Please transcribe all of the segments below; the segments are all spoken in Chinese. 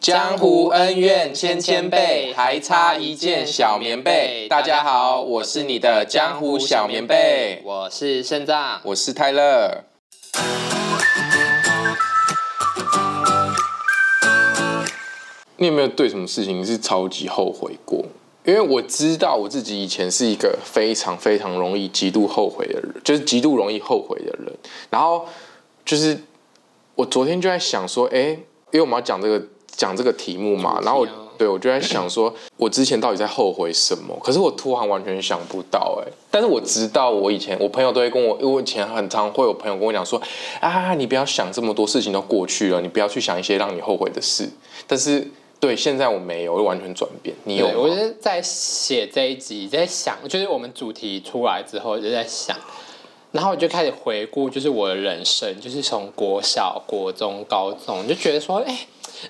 江湖恩怨千千倍，还差一件小棉被。大家好，我是你的江湖小棉被，我是肾脏，我是泰勒。你有没有对什么事情是超级后悔过？因为我知道我自己以前是一个非常非常容易极度后悔的人，就是极度容易后悔的人。然后就是我昨天就在想说，哎，因为我们要讲这个。讲这个题目嘛，然后我对我就在想说，我之前到底在后悔什么？可是我突然完全想不到哎。但是我知道，我以前我朋友都会跟我，因为我以前很常会有朋友跟我讲说，啊，你不要想这么多事情都过去了，你不要去想一些让你后悔的事。但是对，现在我没有，我完全转变。你有？我就是在写这一集，在想，就是我们主题出来之后就在想，然后我就开始回顾，就是我的人生，就是从国小、国中、高中，就觉得说，哎。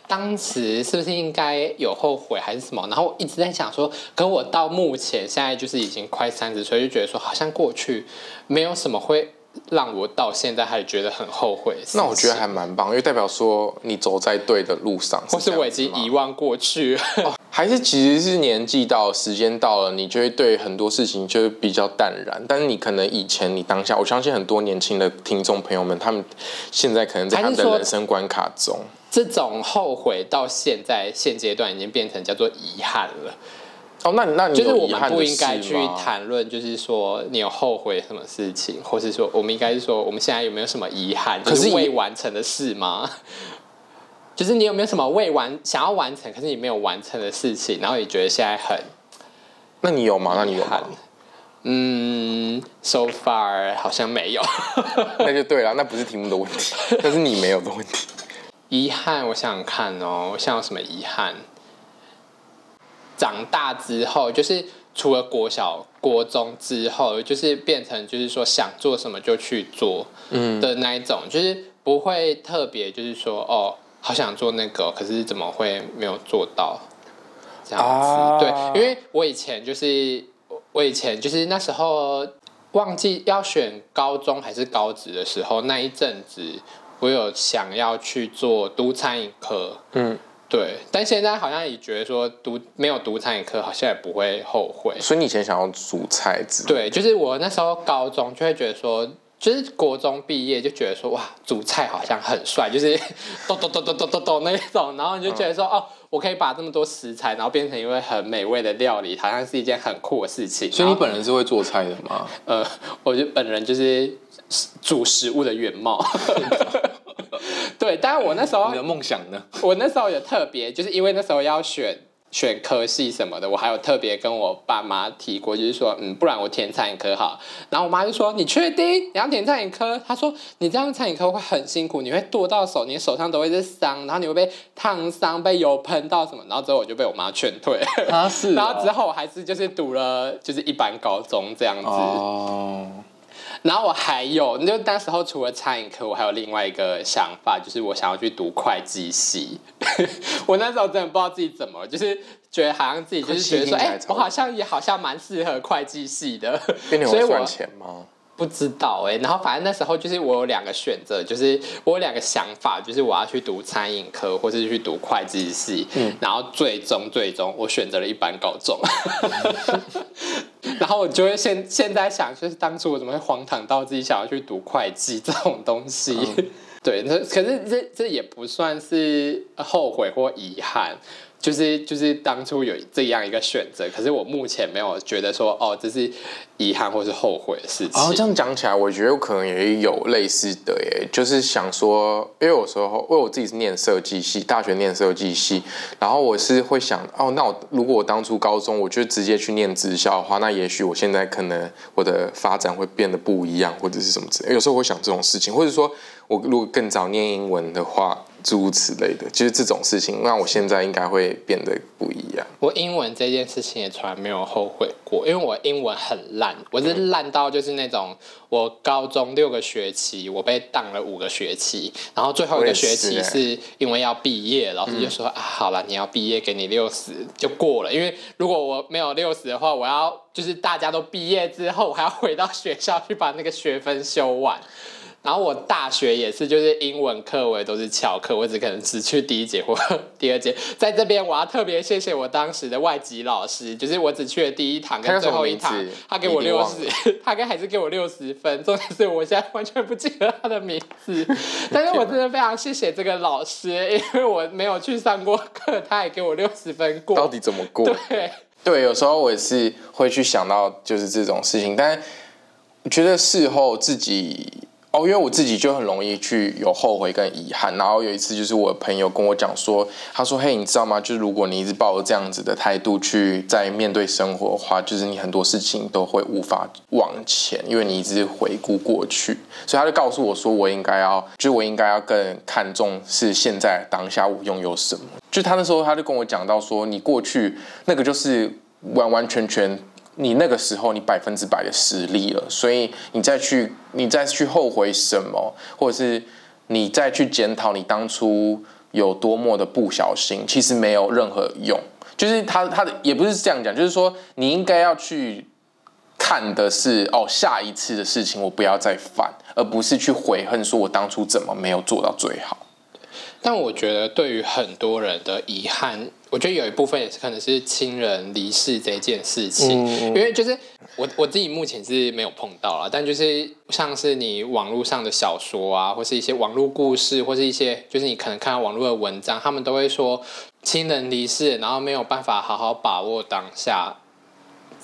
当时是不是应该有后悔还是什么？然后我一直在想说，可我到目前现在就是已经快三十岁，就觉得说好像过去没有什么会让我到现在还觉得很后悔。那我觉得还蛮棒，因为代表说你走在对的路上，或是我已经遗忘过去。哦，还是其实是年纪到，时间到了，你就会对很多事情就会比较淡然。但是你可能以前你当下，我相信很多年轻的听众朋友们，他们现在可能在他们的人生关卡中。这种后悔到现在现阶段已经变成叫做遗憾了。哦，那那你就是我们不应该去谈论，就是说你有后悔什么事情，或是说我们应该是说我们现在有没有什么遗憾，可是未完成的事吗？就是你有没有什么未完想要完成，可是你没有完成的事情，然后你觉得现在很……那你有吗？那你有吗？嗯，so far 好像没有。那就对了，那不是题目的问题，那是你没有的问题。遗憾，我想想看哦，我想有什么遗憾？长大之后，就是除了国小、国中之后，就是变成就是说想做什么就去做，嗯的那一种，嗯、就是不会特别就是说哦，好想做那个，可是怎么会没有做到？这样子，啊、对，因为我以前就是我以前就是那时候忘记要选高中还是高职的时候，那一阵子。我有想要去做读餐饮科，嗯，对，但现在好像也觉得说读没有读餐饮科，好像也不会后悔。所以你以前想要煮菜子？对，就是我那时候高中就会觉得说，就是国中毕业就觉得说，哇，煮菜好像很帅，就是咚咚咚咚咚咚咚那种，然后你就觉得说，嗯、哦，我可以把这么多食材，然后变成一位很美味的料理，好像是一件很酷的事情。所以你本人是会做菜的吗？呃，我就本人就是煮食物的原貌。对，但是我那时候你的梦想呢？我那时候也特别，就是因为那时候要选选科系什么的，我还有特别跟我爸妈提过，就是说，嗯，不然我填餐饮科好。然后我妈就说：“你确定你要填餐饮科？”她说：“你这样餐饮科会很辛苦，你会剁到手，你手上都会是伤，然后你会被烫伤、被油喷到什么。”然后之后我就被我妈劝退。啊，是。然后之后我还是就是读了就是一般高中这样子。哦。然后我还有，就那时候除了餐饮科，我还有另外一个想法，就是我想要去读会计系。我那时候真的不知道自己怎么，就是觉得好像自己就是觉得说，哎，我好像也好像蛮适合会计系的。所以赚钱吗？不知道哎、欸，然后反正那时候就是我有两个选择，就是我有两个想法，就是我要去读餐饮科，或是去读会计系。嗯，然后最终最终我选择了一般高中。然后我就会现现在想，就是当初我怎么会荒唐到自己想要去读会计这种东西？嗯、对，那可是这这也不算是后悔或遗憾。就是就是当初有这样一个选择，可是我目前没有觉得说哦，这是遗憾或是后悔的事情。哦，这样讲起来，我觉得我可能也有类似的耶，就是想说，因为有时候因为我自己是念设计系，大学念设计系，然后我是会想，哦，那我如果我当初高中我就直接去念职校的话，那也许我现在可能我的发展会变得不一样，或者是什么之类。有时候我会想这种事情，或者说我如果更早念英文的话。诸如此类的，就是这种事情，那我现在应该会变得不一样。我英文这件事情也从来没有后悔过，因为我英文很烂，我是烂到就是那种，我高中六个学期我被当了五个学期，然后最后一个学期是因为要毕业，老师就说、嗯、啊，好了，你要毕业，给你六十就过了。因为如果我没有六十的话，我要就是大家都毕业之后，我还要回到学校去把那个学分修完。然后我大学也是，就是英文课我也都是翘课，我只可能只去第一节或 第二节。在这边我要特别谢谢我当时的外籍老师，就是我只去了第一堂跟最后一堂，他，他给我六十，他跟还是给我六十分。重点是我现在完全不记得他的名字，但是我真的非常谢谢这个老师，因为我没有去上过课，他也给我六十分过。到底怎么过？对 对，有时候我也是会去想到就是这种事情，但我觉得事后自己。哦，因为我自己就很容易去有后悔跟遗憾，然后有一次就是我的朋友跟我讲说，他说：“嘿，你知道吗？就是如果你一直抱着这样子的态度去在面对生活的话，就是你很多事情都会无法往前，因为你一直回顾过去。”所以他就告诉我说：“我应该要，就我应该要更看重是现在当下我拥有什么。”就他那时候他就跟我讲到说：“你过去那个就是完完全全。”你那个时候，你百分之百的实力了，所以你再去，你再去后悔什么，或者是你再去检讨你当初有多么的不小心，其实没有任何用。就是他他的也不是这样讲，就是说你应该要去看的是哦，下一次的事情我不要再犯，而不是去悔恨说我当初怎么没有做到最好。但我觉得，对于很多人的遗憾，我觉得有一部分也是可能是亲人离世这件事情。嗯、因为就是我我自己目前是没有碰到了，但就是像是你网络上的小说啊，或是一些网络故事，或是一些就是你可能看到网络的文章，他们都会说亲人离世，然后没有办法好好把握当下。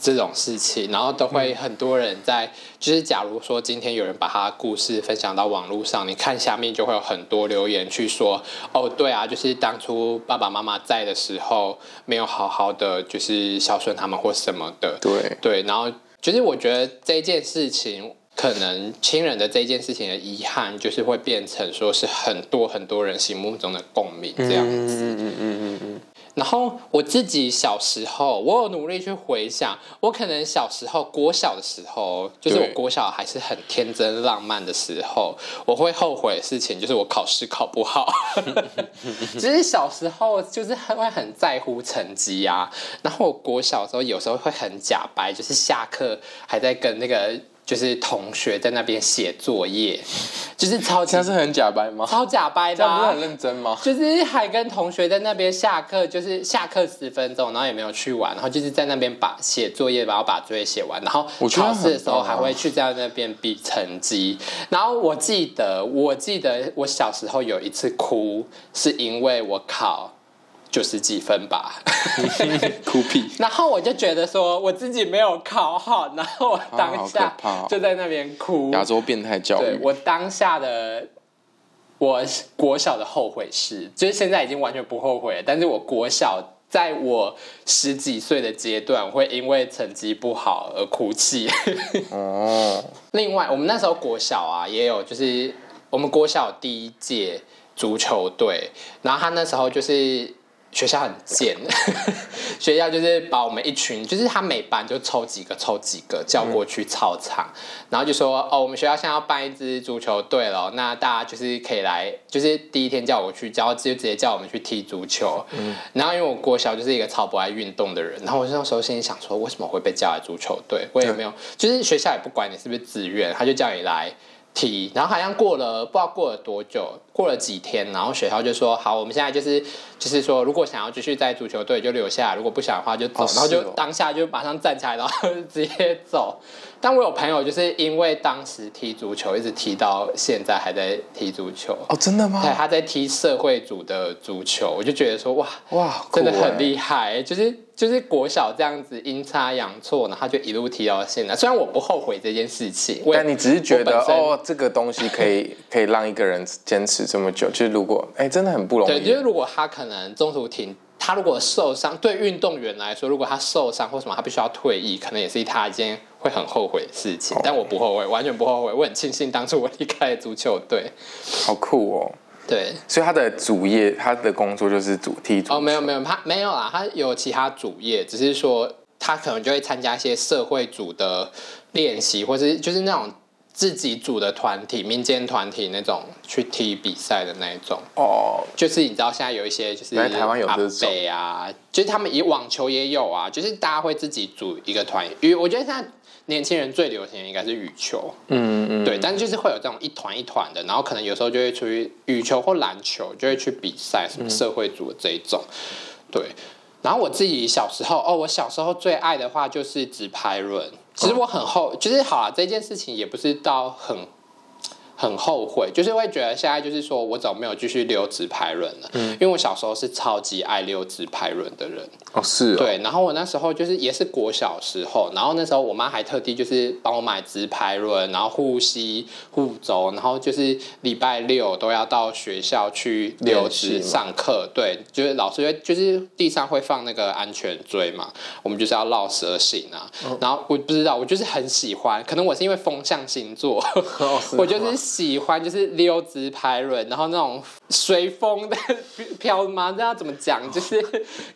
这种事情，然后都会很多人在，就是假如说今天有人把他的故事分享到网络上，你看下面就会有很多留言去说，哦，对啊，就是当初爸爸妈妈在的时候，没有好好的就是孝顺他们或什么的，对。对，然后就是我觉得这件事情，可能亲人的这件事情的遗憾，就是会变成说是很多很多人心目中的共鸣这样子，嗯嗯嗯嗯嗯。然后我自己小时候，我有努力去回想，我可能小时候国小的时候，就是我国小还是很天真浪漫的时候，我会后悔的事情就是我考试考不好。其实小时候就是会很在乎成绩啊，然后我国小的时候有时候会很假掰，就是下课还在跟那个。就是同学在那边写作业，就是超级，这是很假掰吗？超假掰的，这样不是很认真吗？就是还跟同学在那边下课，就是下课十分钟，然后也没有去玩，然后就是在那边把写作业，然后把作业写完，然后考试的时候还会去在那边比成绩。然后我记得，我记得我小时候有一次哭，是因为我考。九十几分吧，哭屁。然后我就觉得说我自己没有考好，然后我当下就在那边哭。亚洲变态教育。对，我当下的我国小的后悔是，就是现在已经完全不后悔了。但是我国小在我十几岁的阶段，会因为成绩不好而哭泣。哦。另外，我们那时候国小啊，也有就是我们国小第一届足球队，然后他那时候就是。学校很贱，学校就是把我们一群，就是他每班就抽几个，抽几个叫过去操场，然后就说哦，我们学校现在要办一支足球队了，那大家就是可以来，就是第一天叫我去，叫就直接叫我们去踢足球。嗯，然后因为我国小就是一个超不爱运动的人，然后我那时候心里想说，为什么会被叫来足球队？我也没有，就是学校也不管你是不是自愿，他就叫你来。踢，然后好像过了不知道过了多久，过了几天，然后学校就说好，我们现在就是就是说，如果想要继续在足球队就留下来，如果不想的话就走，哦、然后就当下就马上站起来，然后直接走。但我有朋友就是因为当时踢足球，一直踢到现在还在踢足球哦，真的吗？对，他在踢社会组的足球，我就觉得说哇哇，真的很厉害，就是。就是国小这样子阴差阳错，然后他就一路踢到现在。虽然我不后悔这件事情，但你只是觉得哦，这个东西可以 可以让一个人坚持这么久。就是如果哎，真的很不容易。对，就是如果他可能中途停，他如果受伤，对运动员来说，如果他受伤或什么，他必须要退役，可能也是他一件会很后悔的事情。但我不后悔，完全不后悔。我很庆幸当初我离开了足球队。好酷哦！对，所以他的主业，他的工作就是主踢足球。哦，没有没有，他没有啦，他有其他主业，只是说他可能就会参加一些社会组的练习，或是就是那种自己组的团体、民间团体那种去踢比赛的那一种。哦，就是你知道现在有一些就是台湾有这种。啊，就是他们以网球也有啊，就是大家会自己组一个团，因为我觉得现在年轻人最流行的应该是羽球，嗯嗯，对，但就是会有这种一团一团的，然后可能有时候就会出去羽球或篮球就会去比赛，什么社会组的这一种，对。然后我自己小时候哦，我小时候最爱的话就是直拍轮。其实我很后，就是好啊，这件事情也不是到很。很后悔，就是会觉得现在就是说我怎么没有继续溜直排轮了？嗯，因为我小时候是超级爱溜直排轮的人哦，是哦，对。然后我那时候就是也是国小时候，然后那时候我妈还特地就是帮我买直排轮，然后护膝护肘，然后就是礼拜六都要到学校去溜直上课。对，就是老师会就是地上会放那个安全锥嘛，我们就是要绕蛇形啊。嗯、然后我不知道，我就是很喜欢，可能我是因为风象星座，哦、我就是。喜欢就是溜直排轮，然后那种随风的飘吗？这要怎么讲？就是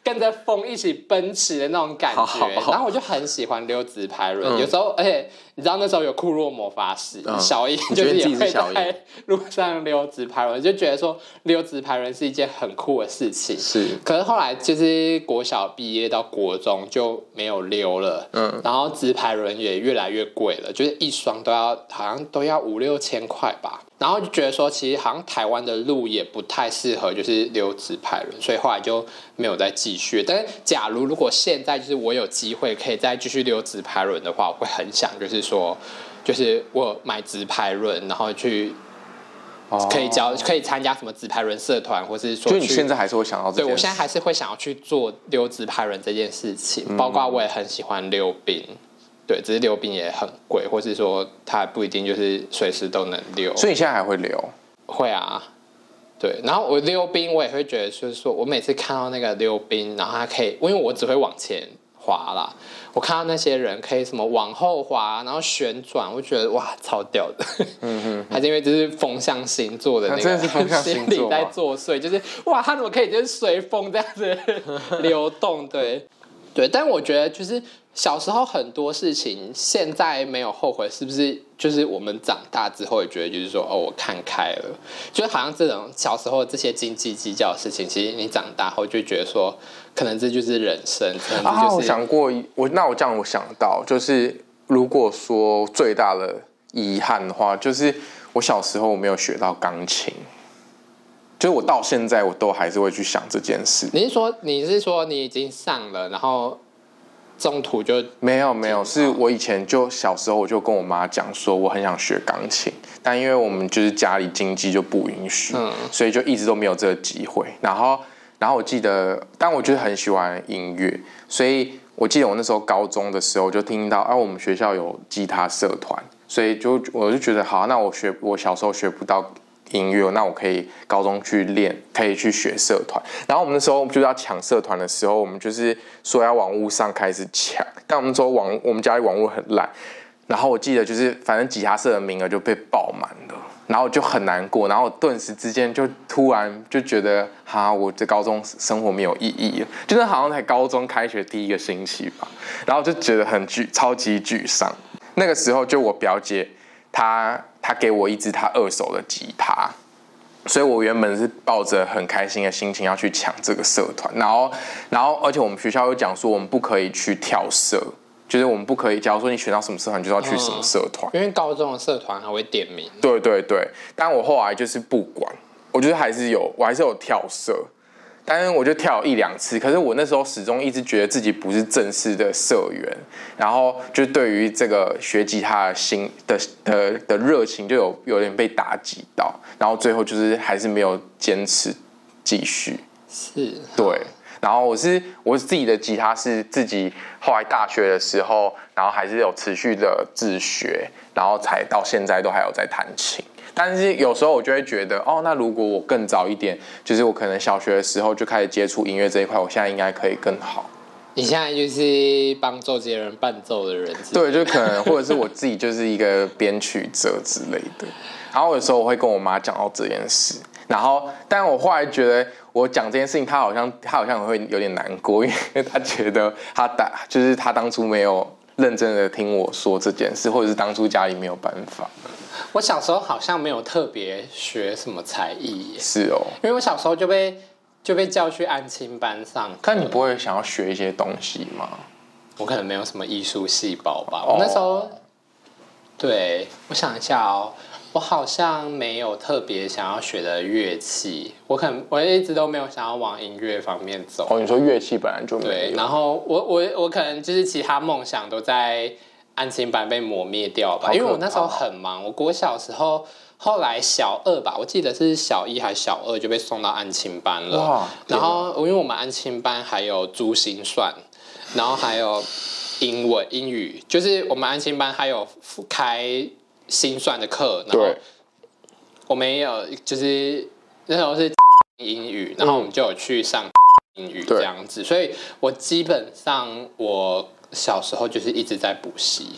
跟着风一起奔驰的那种感觉。好好好，然后我就很喜欢溜直排轮，嗯、有时候而且你知道那时候有库洛魔法使、嗯、小英，就是也会在路上溜直排轮，就觉得说溜直排轮是一件很酷的事情。是，可是后来就是国小毕业到国中就没有溜了。嗯，然后直排轮也越来越贵了，就是一双都要好像都要五六千块。吧，然后就觉得说，其实好像台湾的路也不太适合，就是溜直排轮，所以后来就没有再继续。但是，假如如果现在就是我有机会可以再继续溜直排轮的话，我会很想就是说，就是我买直排轮，然后去可以教，可以参加什么直排轮社团，或是说，就你现在还是会想要，对我现在还是会想要去做溜直排轮这件事情，嗯、包括我也很喜欢溜冰。对，只是溜冰也很贵，或是说它不一定就是随时都能溜。所以你现在还会溜？会啊，对。然后我溜冰，我也会觉得，就是说我每次看到那个溜冰，然后它可以，因为我只会往前滑啦。我看到那些人可以什么往后滑，然后旋转，我觉得哇，超屌的。嗯哼，还是因为这是风向星座的那个，真的是风象星 座在作祟，就是哇，他怎么可以就是随风这样子 流动？对。对，但我觉得就是小时候很多事情，现在没有后悔，是不是？就是我们长大之后也觉得，就是说，哦，我看开了，就好像这种小时候这些斤斤计较的事情，其实你长大后就觉得说，可能这就是人生。可能就是、啊，我想过，我那我这样我想到，就是如果说最大的遗憾的话，就是我小时候我没有学到钢琴。就是我到现在我都还是会去想这件事。你是说你是说你已经上了，然后中途就没有没有？是我以前就小时候我就跟我妈讲说我很想学钢琴，但因为我们就是家里经济就不允许，嗯，所以就一直都没有这个机会。然后然后我记得，但我就是很喜欢音乐，所以我记得我那时候高中的时候就听到啊，我们学校有吉他社团，所以就我就觉得好，那我学我小时候学不到。音乐，那我可以高中去练，可以去学社团。然后我们那时候就是要抢社团的时候，我们就是说要网络上开始抢，但我们说网我们家里网络很烂。然后我记得就是反正吉他社的名额就被爆满了，然后就很难过，然后顿时之间就突然就觉得哈，我这高中生活没有意义了，就是好像才高中开学第一个星期吧，然后就觉得很沮，超级沮丧。那个时候就我表姐她。他给我一支他二手的吉他，所以我原本是抱着很开心的心情要去抢这个社团，然后，然后，而且我们学校又讲说我们不可以去跳社，就是我们不可以，假如说你选到什么社团，就要去什么社团，因为高中的社团还会点名。对对对，但我后来就是不管，我觉得还是有，我还是有跳社。但是我就跳了一两次，可是我那时候始终一直觉得自己不是正式的社员，然后就对于这个学吉他的心的的的热情就有有点被打击到，然后最后就是还是没有坚持继续。是，对。然后我是我自己的吉他是自己后来大学的时候，然后还是有持续的自学，然后才到现在都还有在弹琴。但是有时候我就会觉得，哦，那如果我更早一点，就是我可能小学的时候就开始接触音乐这一块，我现在应该可以更好。你现在就是帮周杰伦伴奏的人？对，就可能或者是我自己就是一个编曲者之类的。然后有时候我会跟我妈讲到这件事，然后但我后来觉得我讲这件事情，她好像她好像会有点难过，因为她觉得她打就是她当初没有。认真的听我说这件事，或者是当初家里没有办法？我小时候好像没有特别学什么才艺，是哦，因为我小时候就被就被叫去安亲班上。但你不会想要学一些东西吗？我可能没有什么艺术细胞吧。我那时候，对，我想一下哦，我好像没有特别想要学的乐器。我可能我一直都没有想要往音乐方面走。哦，你说乐器本来就没有。对，然后我我我可能就是其他梦想都在。安亲班被磨灭掉吧，因为我那时候很忙。我国小时候，后来小二吧，我记得是小一还是小二就被送到安亲班了。然后因为我们安亲班还有珠心算，然后还有英文英语，就是我们安亲班还有开心算的课。然后我们也有，就是那时候是 英语，然后我们就有去上英语这样子。所以我基本上我。小时候就是一直在补习，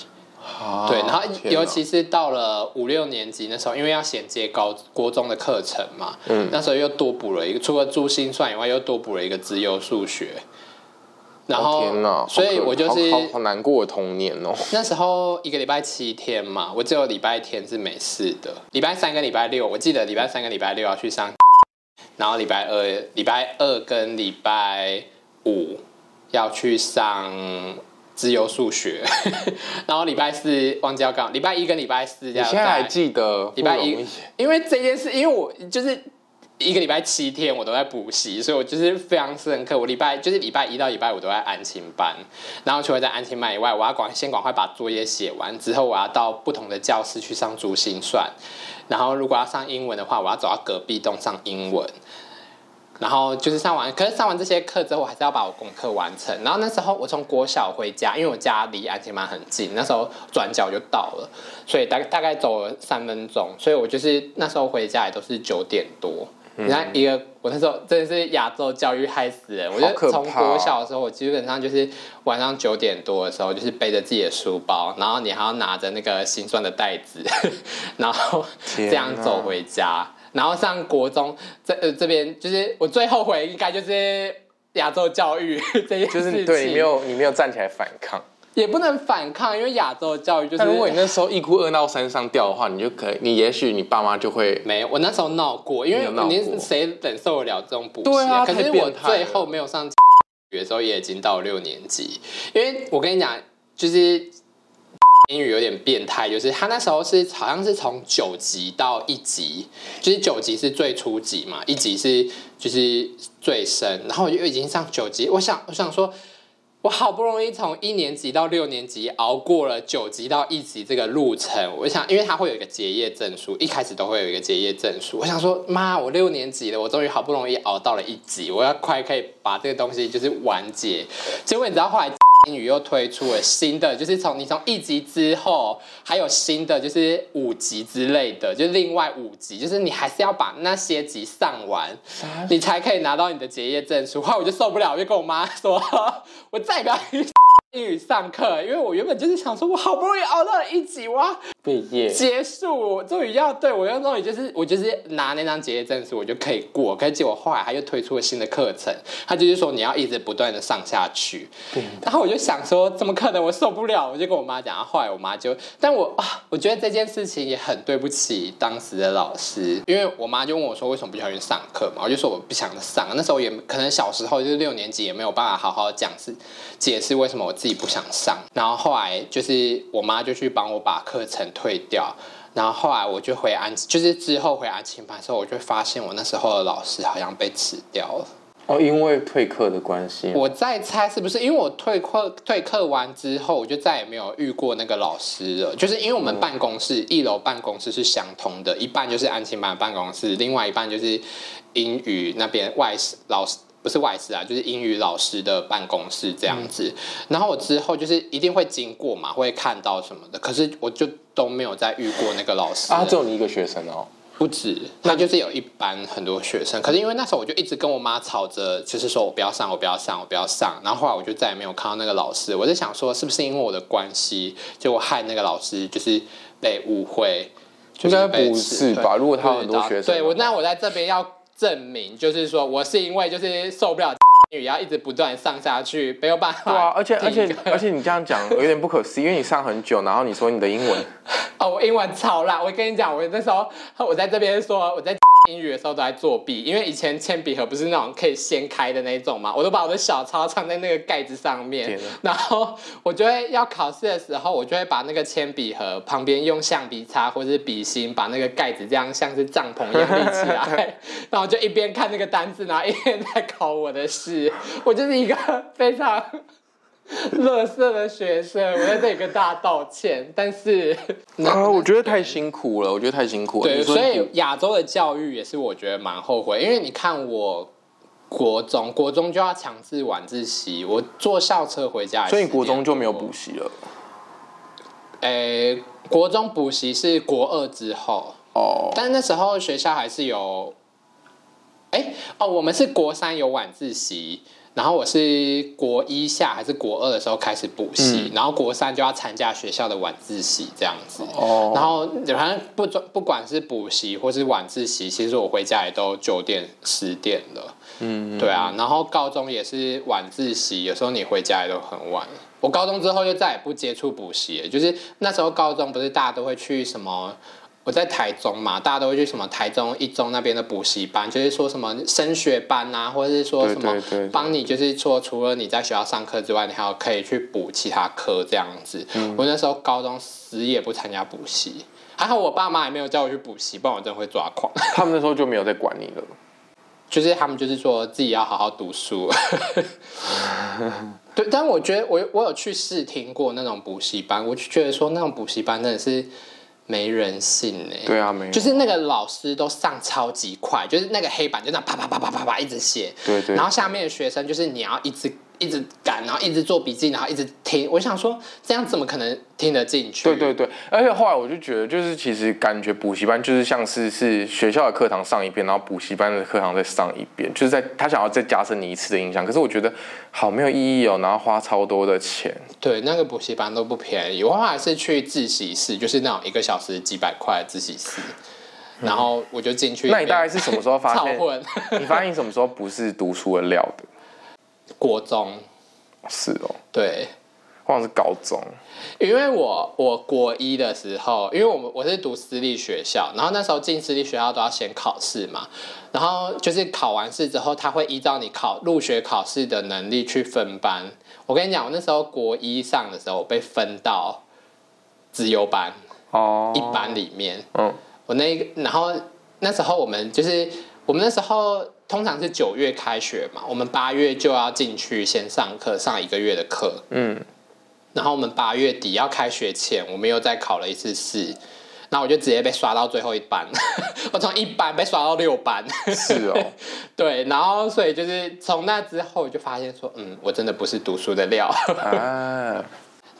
啊、对，然后尤其是到了五六年级那时候，因为要衔接高国中的课程嘛，嗯，那时候又多补了一个，除了珠心算以外，又多补了一个自由数学。然后，天哪，所以我就是好，难过的童年哦。那时候一个礼拜七天嘛，我只有礼拜天是没事的，礼拜三跟礼拜六，我记得礼拜三跟礼拜六要去上，然后礼拜二、礼拜二跟礼拜五要去上。自由数学，然后礼拜四忘记要干，礼拜一跟礼拜四这样。你现在还记得？礼拜一，因为这件事，因为我就是一个礼拜七天我都在补习，所以我就是非常深刻。我礼拜就是礼拜一到礼拜五都在安亲班，然后除了在安亲班以外，我要赶先赶快把作业写完，之后我要到不同的教室去上珠心算，然后如果要上英文的话，我要走到隔壁栋上英文。然后就是上完，可是上完这些课之后，我还是要把我功课完成。然后那时候我从国小回家，因为我家离安亲班很近，那时候转角就到了，所以大概大概走了三分钟。所以我就是那时候回家也都是九点多。嗯、你看一个，我那时候真的是亚洲教育害死人。我觉得从国小的时候，我基本上就是晚上九点多的时候，就是背着自己的书包，然后你还要拿着那个心酸的袋子，然后这样走回家。然后上国中，这呃这边就是我最后悔，应该就是亚洲教育 这件事情。就是对你没有你没有站起来反抗，也不能反抗，因为亚洲教育就是。如果你那时候一哭二闹三上吊的话，你就可以，你也许你爸妈就会没有。我那时候闹过，因为你谁忍受得了这种补习？对啊，可是我最后没有上学的时候，也已经到六年级，因为我跟你讲，就是。英语有点变态，就是他那时候是好像是从九级到一级，就是九级是最初级嘛，一级是就是最深，然后我就已经上九级。我想，我想说，我好不容易从一年级到六年级熬过了九级到一级这个路程，我想，因为他会有一个结业证书，一开始都会有一个结业证书。我想说，妈，我六年级了，我终于好不容易熬到了一级，我要快可以把这个东西就是完结。结果你知道后来。英语又推出了新的，就是从你从一级之后，还有新的就是五级之类的，就是另外五级，就是你还是要把那些级上完，你才可以拿到你的结业证书。后来我就受不了，我就跟我妈说，我再也不要去英语上课，因为我原本就是想说，我好不容易熬到了一级，哇。毕业结束，终于要对我要终于就是我就是拿那张结业证书，我就可以过。可是结果后来他又推出了新的课程，他就是说你要一直不断的上下去。然后我就想说，怎么可能？我受不了，我就跟我妈讲。后来我妈就，但我啊，我觉得这件事情也很对不起当时的老师，因为我妈就问我说，为什么不想去上课嘛？我就说我不想上。那时候也可能小时候就是六年级，也没有办法好好讲是解释为什么我自己不想上。然后后来就是我妈就去帮我把课程。退掉，然后后来我就回安，就是之后回安亲班的时候，我就发现我那时候的老师好像被辞掉了。哦，因为退课的关系。我在猜是不是因为我退课退课完之后，我就再也没有遇过那个老师了。就是因为我们办公室、嗯、一楼办公室是相通的，一半就是安亲班的办公室，另外一半就是英语那边外师老师。不是外事啊，就是英语老师的办公室这样子。嗯、然后我之后就是一定会经过嘛，会看到什么的。可是我就都没有再遇过那个老师。啊，只有你一个学生哦？不止，那就是有一班很多学生。可是因为那时候我就一直跟我妈吵着，就是说我不要上，我不要上，我不要上。然后后来我就再也没有看到那个老师。我在想说，是不是因为我的关系，就害那个老师就是被误会？应该不是吧？如果他有很多学生，对我那我在这边要。证明就是说我是因为就是受不了语要一直不断上下去，没有办法。对啊，而且而且而且你这样讲有点不可思议，因为你上很久，然后你说你的英文，哦，我英文超烂。我跟你讲，我那时候我在这边说我在。英语的时候都在作弊，因为以前铅笔盒不是那种可以掀开的那种嘛，我都把我的小抄藏在那个盖子上面，然后我就会要考试的时候，我就会把那个铅笔盒旁边用橡皮擦或者是笔芯把那个盖子这样像是帐篷一样立起来，然后就一边看那个单字，然后一边在考我的试，我就是一个非常。乐色的学生，我在这里跟大家道歉。但是啊，我觉得太辛苦了，我觉得太辛苦了。对，所以亚洲的教育也是我觉得蛮后悔，因为你看我国中，国中就要强制晚自习，我坐校车回家，所以你国中就没有补习了。诶、欸，国中补习是国二之后哦，但那时候学校还是有，哎、欸、哦，我们是国三有晚自习。然后我是国一下还是国二的时候开始补习，嗯、然后国三就要参加学校的晚自习这样子。哦。然后反正不不管是补习或是晚自习，其实我回家也都九点十点了。嗯。对啊，然后高中也是晚自习，有时候你回家也都很晚。我高中之后就再也不接触补习，就是那时候高中不是大家都会去什么。我在台中嘛，大家都会去什么台中一中那边的补习班，就是说什么升学班啊，或者是说什么帮你，就是说除了你在学校上课之外，你还有可以去补其他科这样子。嗯、我那时候高中死也不参加补习，还好我爸妈也没有叫我去补习，不然我真的会抓狂。他们那时候就没有在管你了，就是他们就是说自己要好好读书。对，但我觉得我我有去试听过那种补习班，我就觉得说那种补习班真的是。没人性呢、欸，对啊，没，就是那个老师都上超级快，就是那个黑板就那啪啪啪啪啪啪一直写，对对，然后下面的学生就是你要一直。一直赶，然后一直做笔记，然后一直听。我想说，这样怎么可能听得进去？对对对，而且后来我就觉得，就是其实感觉补习班就是像是是学校的课堂上一遍，然后补习班的课堂再上一遍，就是在他想要再加深你一次的印象。可是我觉得好没有意义哦，然后花超多的钱。对，那个补习班都不便宜。我后来是去自习室，就是那种一个小时几百块的自习室，然后我就进去。那你大概是什么时候发现？你发现你什么时候不是读书的料的？国中。是哦，对，或者是高中，因为我我国一的时候，因为我们我是读私立学校，然后那时候进私立学校都要先考试嘛，然后就是考完试之后，他会依照你考入学考试的能力去分班。我跟你讲，我那时候国一上的时候，我被分到资优班哦，一班里面，嗯，我那个，然后那时候我们就是我们那时候。通常是九月开学嘛，我们八月就要进去先上课，上一个月的课。嗯，然后我们八月底要开学前，我们又再考了一次试，那我就直接被刷到最后一班，我从一班被刷到六班。是哦，对，然后所以就是从那之后就发现说，嗯，我真的不是读书的料。啊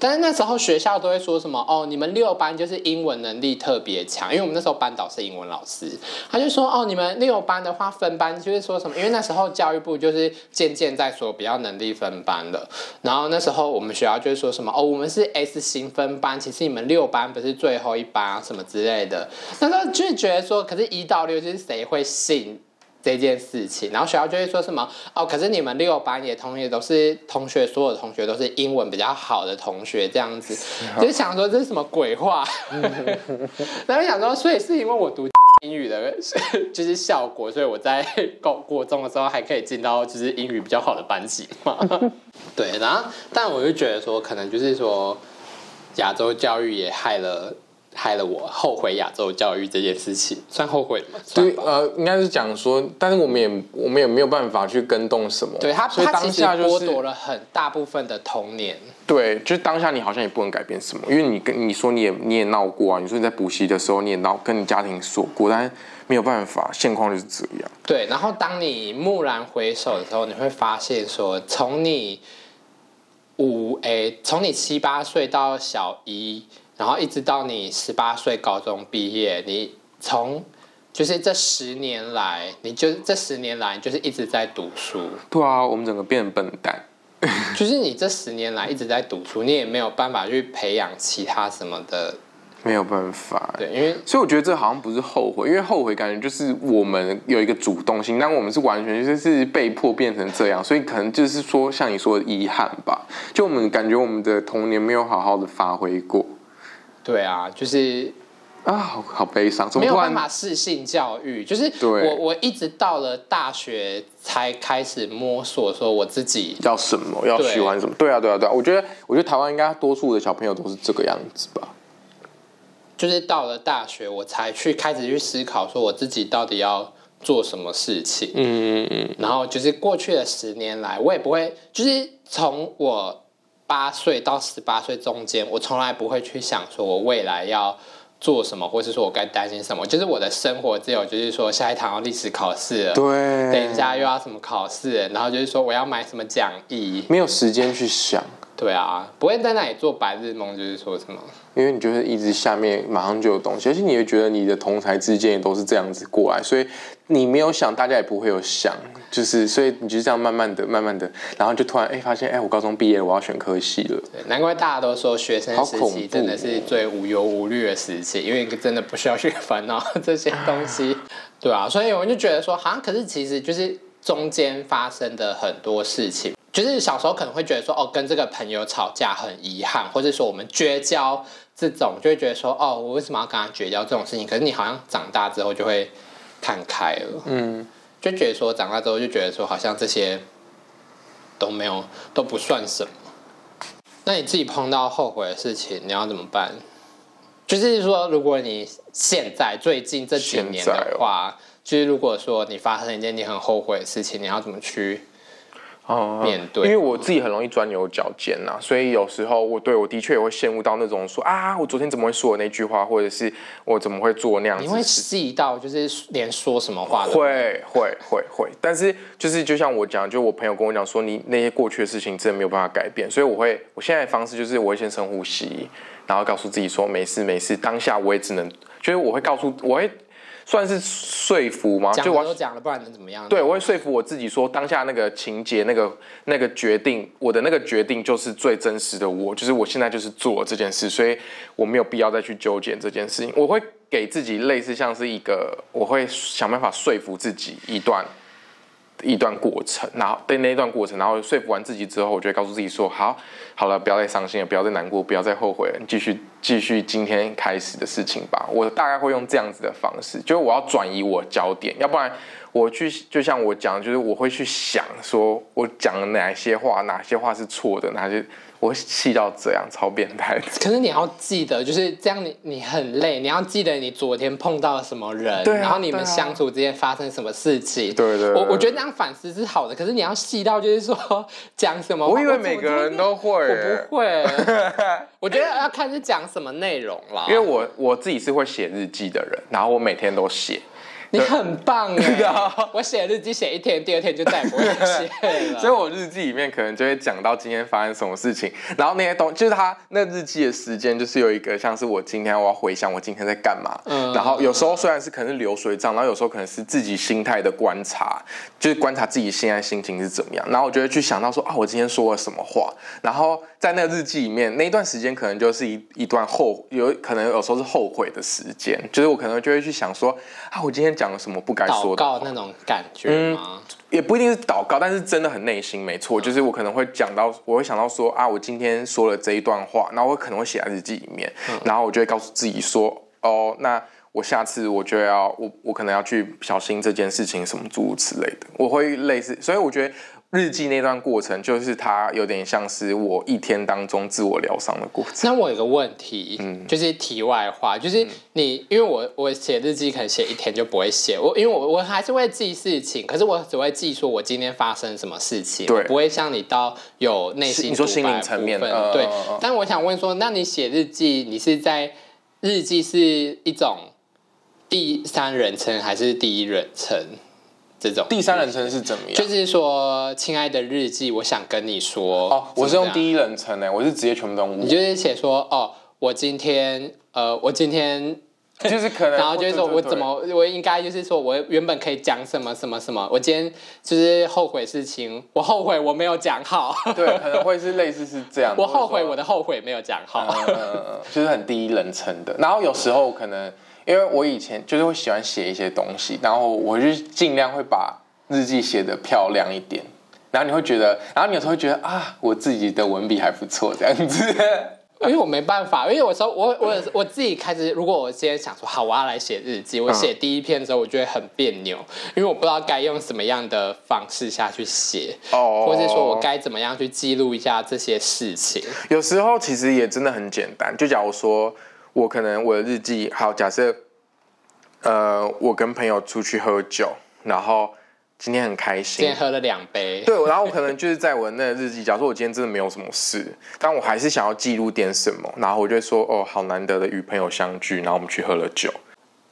但是那时候学校都会说什么哦，你们六班就是英文能力特别强，因为我们那时候班导是英文老师，他就说哦，你们六班的话分班就是说什么，因为那时候教育部就是渐渐在说比较能力分班了，然后那时候我们学校就是说什么哦，我们是 S 型分班，其实你们六班不是最后一班啊什么之类的，那时候就觉得说，可是一到六就是谁会信？这件事情，然后学校就会说什么哦，可是你们六班也同学都是同学，所有同学都是英文比较好的同学，这样子，就想说这是什么鬼话？然后想说，所以是因为我读英语的，就是效果，所以我在高国中的时候还可以进到就是英语比较好的班级嘛。对，然后但我就觉得说，可能就是说亚洲教育也害了。害了我，后悔亚洲教育这件事情，算后悔吗？对，呃，应该是讲说，但是我们也我们也没有办法去跟动什么。对他，所以当下就是剥夺了很大部分的童年。对，就是当下你好像也不能改变什么，因为你跟你说你也你也闹过啊，你说你在补习的时候你也闹，跟你家庭说过，但是没有办法，现况就是这样。对，然后当你蓦然回首的时候，你会发现说，从你五诶，从你七八岁到小一。然后一直到你十八岁高中毕业，你从就是这十年来，你就这十年来就是一直在读书。对啊，我们整个变笨蛋。就是你这十年来一直在读书，你也没有办法去培养其他什么的没有办法。对，因为所以我觉得这好像不是后悔，因为后悔感觉就是我们有一个主动性，但我们是完全就是被迫变成这样，所以可能就是说像你说的遗憾吧，就我们感觉我们的童年没有好好的发挥过。对啊，就是。啊，好好悲伤，没有办法适性教育，就是我我一直到了大学才开始摸索，说我自己要什么，要喜欢什么。对啊，对啊，对啊，我觉得，我觉得台湾应该多数的小朋友都是这个样子吧。就是到了大学，我才去开始去思考，说我自己到底要做什么事情。嗯嗯嗯。然后就是过去的十年来，我也不会，就是从我八岁到十八岁中间，我从来不会去想说我未来要。做什么，或是说我该担心什么？就是我的生活只有，就是说下一堂要历史考试了，对，等一下又要什么考试，然后就是说我要买什么讲义，没有时间去想。对啊，不会在那里做白日梦，就是说什么？因为你就是一直下面马上就有东西，而且你会觉得你的同才之间也都是这样子过来，所以你没有想，大家也不会有想，就是所以你就这样慢慢的、慢慢的，然后就突然哎发现哎，我高中毕业了，我要选科系了。对，难怪大家都说学生时期真的是最无忧无虑的时期，因为真的不需要去烦恼这些东西。对啊，所以我就觉得说，好像可是其实就是中间发生的很多事情。就是小时候可能会觉得说，哦，跟这个朋友吵架很遗憾，或者说我们绝交这种，就会觉得说，哦，我为什么要跟他绝交这种事情？可是你好像长大之后就会看开了，嗯，就觉得说长大之后就觉得说，好像这些都没有都不算什么。那你自己碰到后悔的事情，你要怎么办？就是说，如果你现在最近这几年的话，就是如果说你发生一件你很后悔的事情，你要怎么去？哦，面对，因为我自己很容易钻牛角尖呐，所以有时候我对我的确也会陷入到那种说啊，我昨天怎么会说的那句话，或者是我怎么会做那样子？你会细到就是连说什么话都会会会会，但是就是就像我讲，就我朋友跟我讲说，你那些过去的事情真的没有办法改变，所以我会我现在的方式就是我会先深呼吸，然后告诉自己说没事没事，当下我也只能就是我会告诉我会。算是说服吗？就我都讲了，不然能怎么样？对，我会说服我自己说，当下那个情节、那个那个决定，我的那个决定就是最真实的我，就是我现在就是做这件事，所以我没有必要再去纠结这件事情。我会给自己类似像是一个，我会想办法说服自己一段。一段过程，然后对那一段过程，然后说服完自己之后，我就会告诉自己说：好，好了，不要再伤心了，不要再难过，不要再后悔了，继续继续今天开始的事情吧。我大概会用这样子的方式，就是我要转移我焦点，要不然我去就像我讲，就是我会去想说我讲了哪些话，哪些话是错的，哪些。我会气到这样，超变态。可是你要记得，就是这样你，你你很累，你要记得你昨天碰到了什么人，啊、然后你们相处之间发生什么事情。对对，对，对。我我觉得这样反思是好的，可是你要细到就是说 讲什么。我以为每个人都会，我不会。我觉得要看是讲什么内容啦。因为我我自己是会写日记的人，然后我每天都写。你很棒 啊！我写日记写一天，第二天就再也不会写了。所以，我日记里面可能就会讲到今天发生什么事情，然后那些东，就是他那日记的时间，就是有一个像是我今天我要回想我今天在干嘛。嗯。然后有时候虽然是可能是流水账，然后有时候可能是自己心态的观察，就是观察自己现在心情是怎么样。然后我就会去想到说啊，我今天说了什么话。然后在那个日记里面，那一段时间可能就是一一段后，有可能有时候是后悔的时间，就是我可能就会去想说啊，我今天。讲了什么不该说的？祷告那种感觉吗？嗯，也不一定是祷告，但是真的很内心，没错。就是我可能会讲到，我会想到说啊，我今天说了这一段话，然后我可能会写在日记里面，嗯，然后我就会告诉自己说，哦，那我下次我就要我我可能要去小心这件事情，什么诸如此类的，我会类似，所以我觉得。日记那段过程，就是它有点像是我一天当中自我疗伤的过程。那我有个问题，嗯，就是题外话，就是你，嗯、因为我我写日记可能写一天就不会写，我因为我我还是会记事情，可是我只会记说我今天发生什么事情，对，不会像你到有内心，你说心灵层面的，对。呃、但我想问说，那你写日记，你是在日记是一种第三人称还是第一人称？这种第三人称是怎么样？就是说，亲爱的日记，我想跟你说哦，我是用第一人称呢，我是直接全部都用。你就是写说哦，我今天呃，我今天 就是可能，然后就是说我怎么，我应该就是说我原本可以讲什么什么什么，我今天就是后悔事情，我后悔我没有讲好。对，可能会是类似是这样。我后悔我的后悔没有讲好，嗯，就是很第一人称的。然后有时候可能因为我以前就是会喜欢写一些东西，然后我就尽量会把日记写得漂亮一点。然后你会觉得，然后你有时候会觉得啊，我自己的文笔还不错，这样子。因为我没办法，因为有时候我我我自己开始，如果我今天想说好，我要来写日记，我写第一篇的时候，我觉得很别扭，因为我不知道该用什么样的方式下去写，哦，或者说我该怎么样去记录一下这些事情。有时候其实也真的很简单，就假如说我可能我的日记，好，假设，呃，我跟朋友出去喝酒，然后。今天很开心，今天喝了两杯。对，然后我可能就是在我的那个日记，假如说我今天真的没有什么事，但我还是想要记录点什么，然后我就会说，哦，好难得的与朋友相聚，然后我们去喝了酒。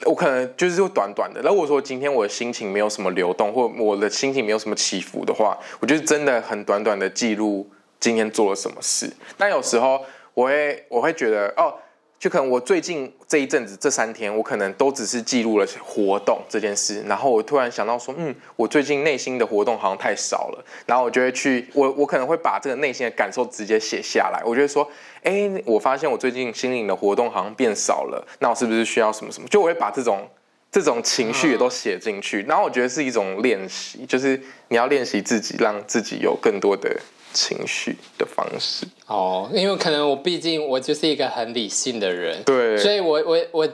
我可能就是就短短的。如果说今天我的心情没有什么流动，或我的心情没有什么起伏的话，我就真的很短短的记录今天做了什么事。但有时候我会我会觉得，哦。就可能我最近这一阵子这三天，我可能都只是记录了活动这件事，然后我突然想到说，嗯，我最近内心的活动好像太少了，然后我就会去，我我可能会把这个内心的感受直接写下来，我就会说，哎，我发现我最近心灵的活动好像变少了，那我是不是需要什么什么？就我会把这种这种情绪也都写进去，然后我觉得是一种练习，就是你要练习自己，让自己有更多的。情绪的方式。哦，因为可能我毕竟我就是一个很理性的人，对，所以我我我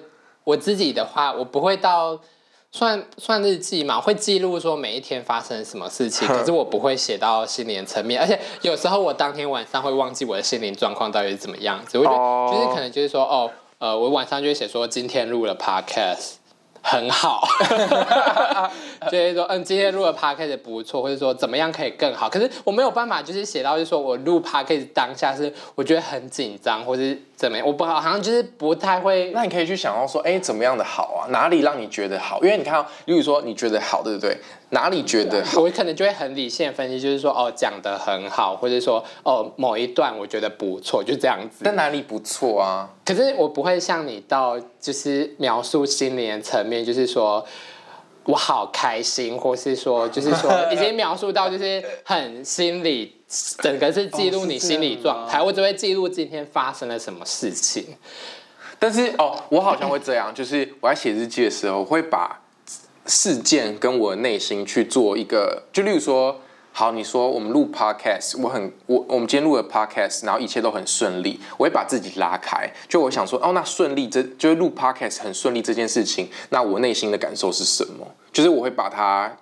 我自己的话，我不会到算算日记嘛，会记录说每一天发生什么事情，可是我不会写到心灵层面，而且有时候我当天晚上会忘记我的心灵状况到底是怎么样子，我觉得就是可能就是说哦，呃，我晚上就会写说今天录了 podcast。很好，就是说，嗯，今天录的 podcast 不错，或者说怎么样可以更好。可是我没有办法，就是写到，就是说我录 podcast 当下是我觉得很紧张，或是怎么样，我不好，好像就是不太会。那你可以去想到说，哎、怎么样的好啊？哪里让你觉得好？因为你看，例如说你觉得好，对不对？哪里觉得好？我可能就会很理性分析，就是说，哦，讲的很好，或者说，哦，某一段我觉得不错，就这样子。但哪里不错啊？可是我不会像你到，就是描述心灵层面，就是说我好开心，或是说，就是说已经描述到就是很心理，整个是记录你心理状态。我只会记录今天发生了什么事情。但是哦，我好像会这样，就是我在写日记的时候，我会把事件跟我的内心去做一个，就例如说。好，你说我们录 podcast，我很我我们今天录了 podcast，然后一切都很顺利，我会把自己拉开，就我想说，哦，那顺利这就是录 podcast 很顺利这件事情，那我内心的感受是什么？就是我会把它，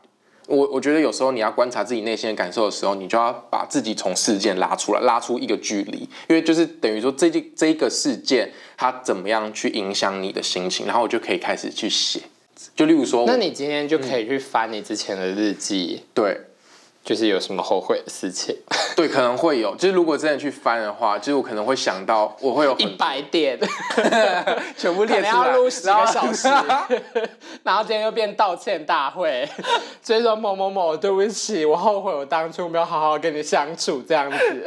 我我觉得有时候你要观察自己内心的感受的时候，你就要把自己从事件拉出来，拉出一个距离，因为就是等于说这件这一个事件它怎么样去影响你的心情，然后我就可以开始去写，就例如说，那你今天就可以去翻你之前的日记，嗯、对。就是有什么后悔的事情？对，可能会有。就是如果真的去翻的话，就是我可能会想到，我会有一百点，全部列出来，录十个小时，然后今天又变道歉大会，所以说某某某，对不起，我后悔我当初没有好好跟你相处这样子。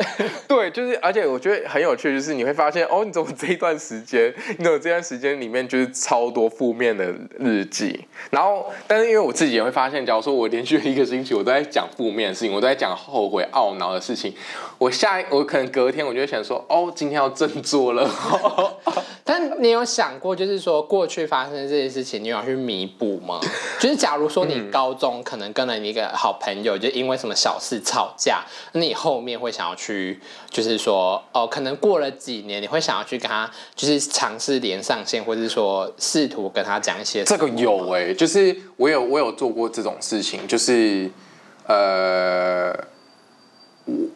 对，就是，而且我觉得很有趣，就是你会发现，哦，你怎么这一段时间，你怎么这段时间里面就是超多负面的日记，然后，但是因为我自己也会发现，假如说我连续一个星期我都在讲负面。事情我都在讲后悔懊恼的事情，我下一我可能隔天我就会想说，哦，今天要振作了。但你有想过，就是说过去发生这些事情，你有要去弥补吗？就是假如说你高中可能跟了你一个好朋友，就因为什么小事吵架，那你后面会想要去，就是说哦，可能过了几年，你会想要去跟他，就是尝试连上线，或者是说试图跟他讲一些。这个有哎、欸，就是我有我有做过这种事情，就是。呃，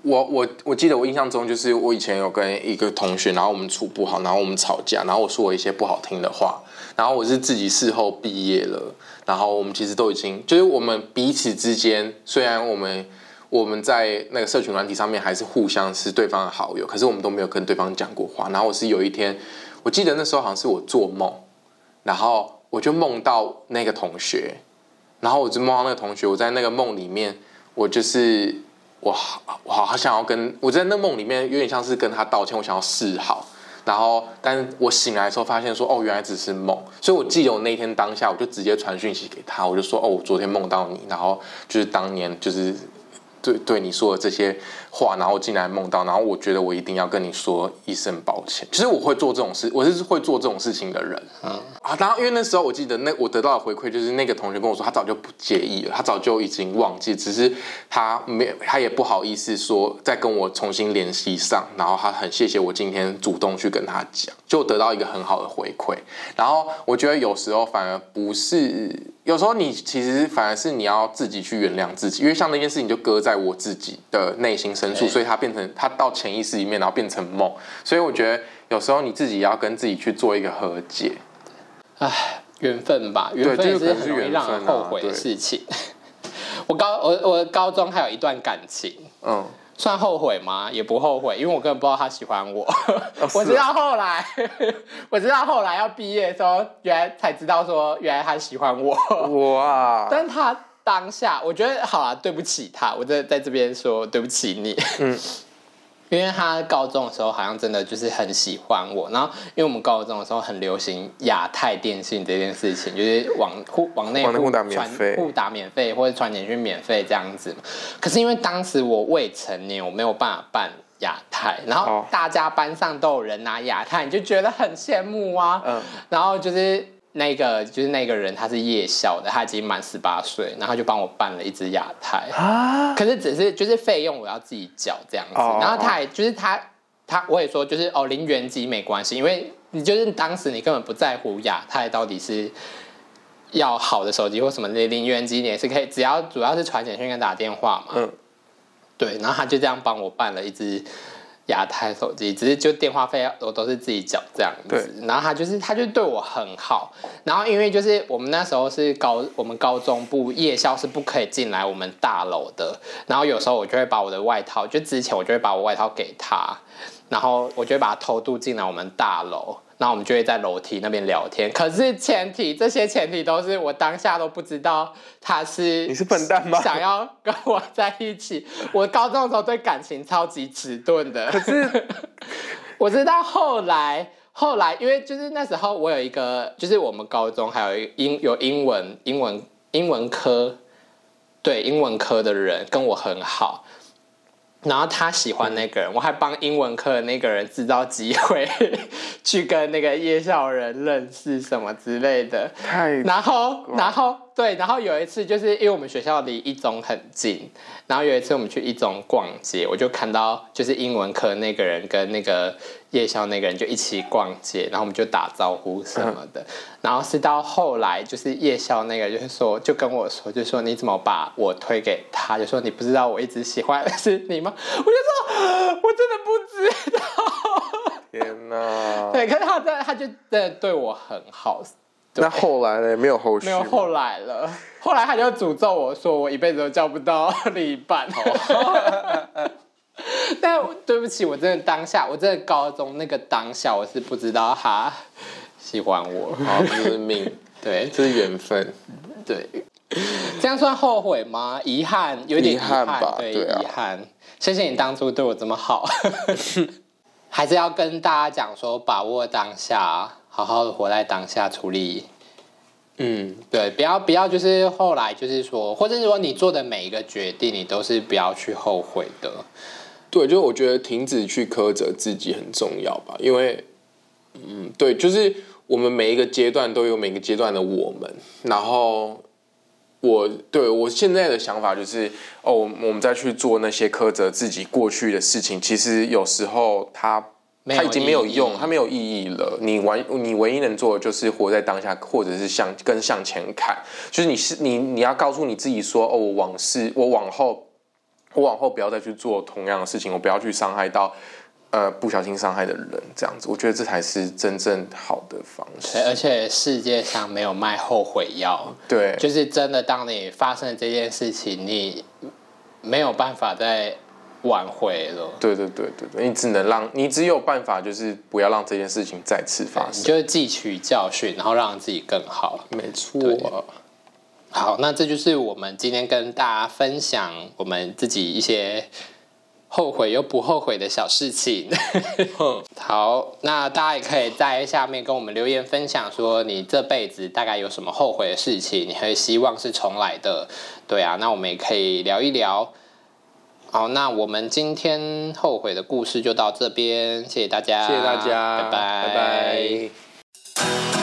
我我我记得我印象中就是我以前有跟一个同学，然后我们处不好，然后我们吵架，然后我说了一些不好听的话，然后我是自己事后毕业了，然后我们其实都已经就是我们彼此之间，虽然我们我们在那个社群软体上面还是互相是对方的好友，可是我们都没有跟对方讲过话。然后我是有一天，我记得那时候好像是我做梦，然后我就梦到那个同学。然后我就梦到那个同学，我在那个梦里面，我就是我好，我好想要跟我在那梦里面有点像是跟他道歉，我想要示好，然后，但我醒来的时候发现说，哦，原来只是梦。所以我记得我那天当下，我就直接传讯息给他，我就说，哦，我昨天梦到你，然后就是当年就是对对你说的这些。话，然后进来梦到，然后我觉得我一定要跟你说一声抱歉。其实我会做这种事，我是会做这种事情的人。嗯啊，然后因为那时候我记得那我得到的回馈就是那个同学跟我说，他早就不介意了，他早就已经忘记，只是他没他也不好意思说再跟我重新联系上。然后他很谢谢我今天主动去跟他讲，就得到一个很好的回馈。然后我觉得有时候反而不是，有时候你其实反而是你要自己去原谅自己，因为像那件事情就搁在我自己的内心。陈述，所以它变成它到潜意识里面，然后变成梦。所以我觉得有时候你自己要跟自己去做一个和解。唉，缘分吧，缘分是很容易让人后悔的事情。我高我我高中还有一段感情，嗯，算后悔吗？也不后悔，因为我根本不知道他喜欢我。哦、我知道后来，我知道后来要毕业的时候，原来才知道说原来他喜欢我。哇！但他。当下我觉得好啊，对不起他，我在在这边说对不起你。嗯，因为他高中的时候好像真的就是很喜欢我，然后因为我们高中的时候很流行亚太电信这件事情，就是往互往内互打免费，互打免费或者传简讯免费这样子。可是因为当时我未成年，我没有办法办亚太，然后大家班上都有人拿亚太，你就觉得很羡慕啊。嗯，然后就是。那个就是那个人，他是夜校的，他已经满十八岁，然后就帮我办了一支亚太，啊、可是只是就是费用我要自己缴这样子，哦、然后他也就是他他我也说就是哦零元机没关系，因为你就是当时你根本不在乎亚太到底是要好的手机或什么的，零元机你也是可以，只要主要是传简讯跟打电话嘛，嗯，对，然后他就这样帮我办了一支。亚太手机，只是就电话费我都是自己缴这样子。对然后他就是他就对我很好。然后因为就是我们那时候是高我们高中部夜校是不可以进来我们大楼的。然后有时候我就会把我的外套，就之前我就会把我外套给他，然后我就会把它偷渡进来我们大楼。然后我们就会在楼梯那边聊天，可是前提这些前提都是我当下都不知道他是你是笨蛋吗？想要跟我在一起。我高中的时候对感情超级迟钝的，可是 我知道后来后来，因为就是那时候我有一个，就是我们高中还有一英有英文英文英文科，对英文科的人跟我很好。然后他喜欢那个人，我还帮英文课的那个人制造机会，去跟那个夜校人认识什么之类的。太然后，然后对，然后有一次就是因为我们学校离一中很近，然后有一次我们去一中逛街，我就看到就是英文科那个人跟那个。夜校那个人就一起逛街，然后我们就打招呼什么的，嗯、然后是到后来就是夜校那个就是说就跟我说，就说你怎么把我推给他？就说你不知道我一直喜欢的是你吗？我就说我真的不知道。天哪！对，可是他在他就真的对我很好。那后来呢？没有后续？没有后来了。后来他就诅咒我说我一辈子都交不到另一半。但对不起，我真的当下，我真的高中那个当下，我是不知道他喜欢我。好，这是命，对，这是缘分，对。这样算后悔吗？遗憾，有点遗憾，吧？对，遗、啊、憾。谢谢你当初对我这么好，还是要跟大家讲说，把握当下，好好的活在当下，处理。嗯，对，不要不要，就是后来就是说，或者是说你做的每一个决定，你都是不要去后悔的。对，就是我觉得停止去苛责自己很重要吧，因为，嗯，对，就是我们每一个阶段都有每个阶段的我们，然后我对我现在的想法就是，哦，我们再去做那些苛责自己过去的事情，其实有时候它它已经没有用，它没有意义了。你完，你唯一能做的就是活在当下，或者是向更向前看，就是你是你你要告诉你自己说，哦，我往事，我往后。我往后不要再去做同样的事情，我不要去伤害到，呃，不小心伤害的人，这样子，我觉得这才是真正好的方式。而且世界上没有卖后悔药，对，就是真的，当你发生这件事情，你没有办法再挽回了。对对对对对，你只能让你只有办法，就是不要让这件事情再次发生。就是汲取教训，然后让自己更好。没错。好，那这就是我们今天跟大家分享我们自己一些后悔又不后悔的小事情。好，那大家也可以在下面跟我们留言分享，说你这辈子大概有什么后悔的事情，你会希望是重来的？对啊，那我们也可以聊一聊。好那我们今天后悔的故事就到这边谢谢大家谢谢大家拜拜。拜拜。